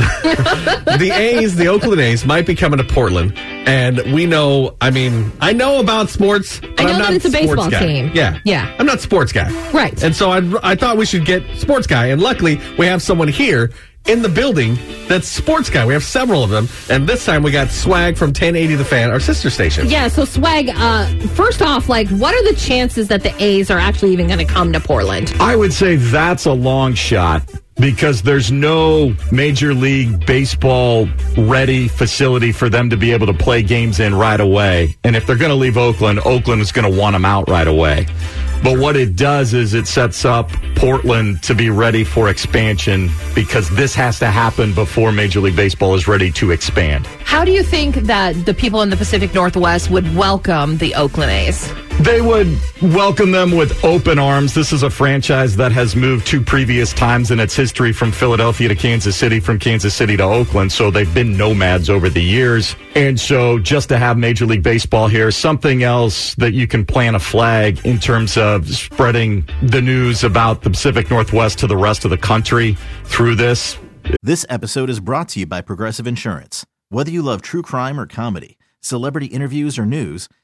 The A's, the Oakland A's, might be coming to Portland, and we know. I mean, I know about sports. But I know am that it's a baseball guy. team. Yeah, Yeah. I'm not sports guy. Right. And so I, I thought we should get sports guy, and luckily we have someone here in the building that's sports guy. We have several of them, and this time we got Swag from 1080 The Fan, our sister station. Yeah, so Swag, uh, first off, like, what are the chances that the A's are actually even going to come to Portland? I would say that's a long shot because there's no Major League Baseball ready facility for them to be able to play games in right away. And if they're going to leave Oakland, Oakland is going to want them out right away. But what it does is it sets up Portland to be ready for expansion because this has to happen before Major League Baseball is ready to expand. How do you think that the people in the Pacific Northwest would welcome the Oakland A's? They would welcome them with open arms. This is a franchise that has moved two previous times in its history from Philadelphia to Kansas City, from Kansas City to Oakland. So they've been nomads over the years. And so just to have Major League Baseball here, something else that you can plant a flag in terms of spreading the news about the Pacific Northwest to the rest of the country through this. This episode is brought to you by Progressive Insurance. Whether you love true crime or comedy, celebrity interviews or news,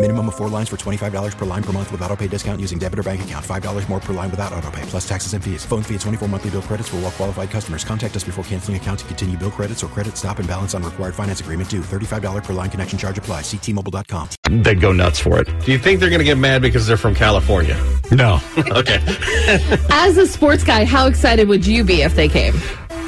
Minimum of four lines for $25 per line per month with auto pay discount using debit or bank account. $5 more per line without auto pay, plus taxes and fees. Phone fee at 24 monthly bill credits for all well qualified customers. Contact us before canceling account to continue bill credits or credit stop and balance on required finance agreement due. $35 per line connection charge apply. Ctmobile.com. They'd go nuts for it. Do you think they're going to get mad because they're from California? No. okay. As a sports guy, how excited would you be if they came?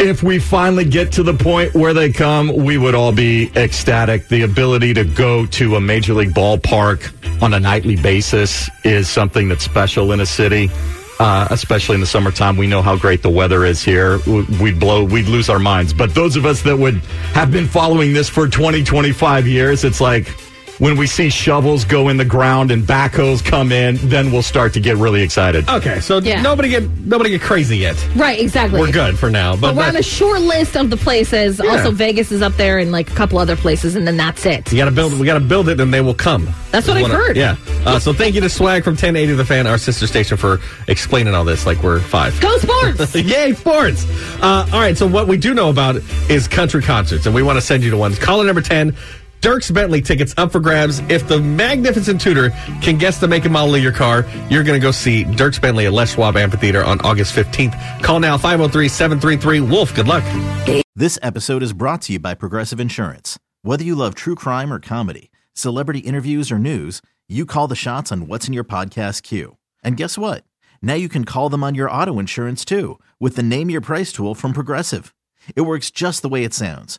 If we finally get to the point where they come, we would all be ecstatic. The ability to go to a major league ballpark on a nightly basis is something that's special in a city. Uh, especially in the summertime, we know how great the weather is here. We'd blow, we'd lose our minds. But those of us that would have been following this for 20, 25 years, it's like when we see shovels go in the ground and backhoes come in, then we'll start to get really excited. Okay, so Yeah. nobody get nobody get crazy yet. Right, exactly. We're good for now, but, But we're on a short list of the places. Yeah. Also, Vegas is up there and like a couple other places, and then that's it. you got to build. We got to build it, and they will come. That's what I've I- heard. Yeah. Uh, so thank you to Swag from 1080 The Fan, our sister station, for explaining all this like we're five. Go sports! Yay, sports! Uh, all right, so what we do know about is country concerts, and we want to send you to one. Caller number 10, Dierks Bentley tickets up for grabs. If the magnificent tutor can guess the make and model of your car, you're going to go see Dierks Bentley at Les Schwab Amphitheater on August 15th. Call now 503 733 Wolf. Good luck. This episode is brought to you by Progressive Insurance. Whether you love true crime or comedy, celebrity interviews or news, you call the shots on what's in your podcast queue. And guess what? Now you can call them on your auto insurance too with the Name Your Price tool from Progressive. It works just the way it sounds.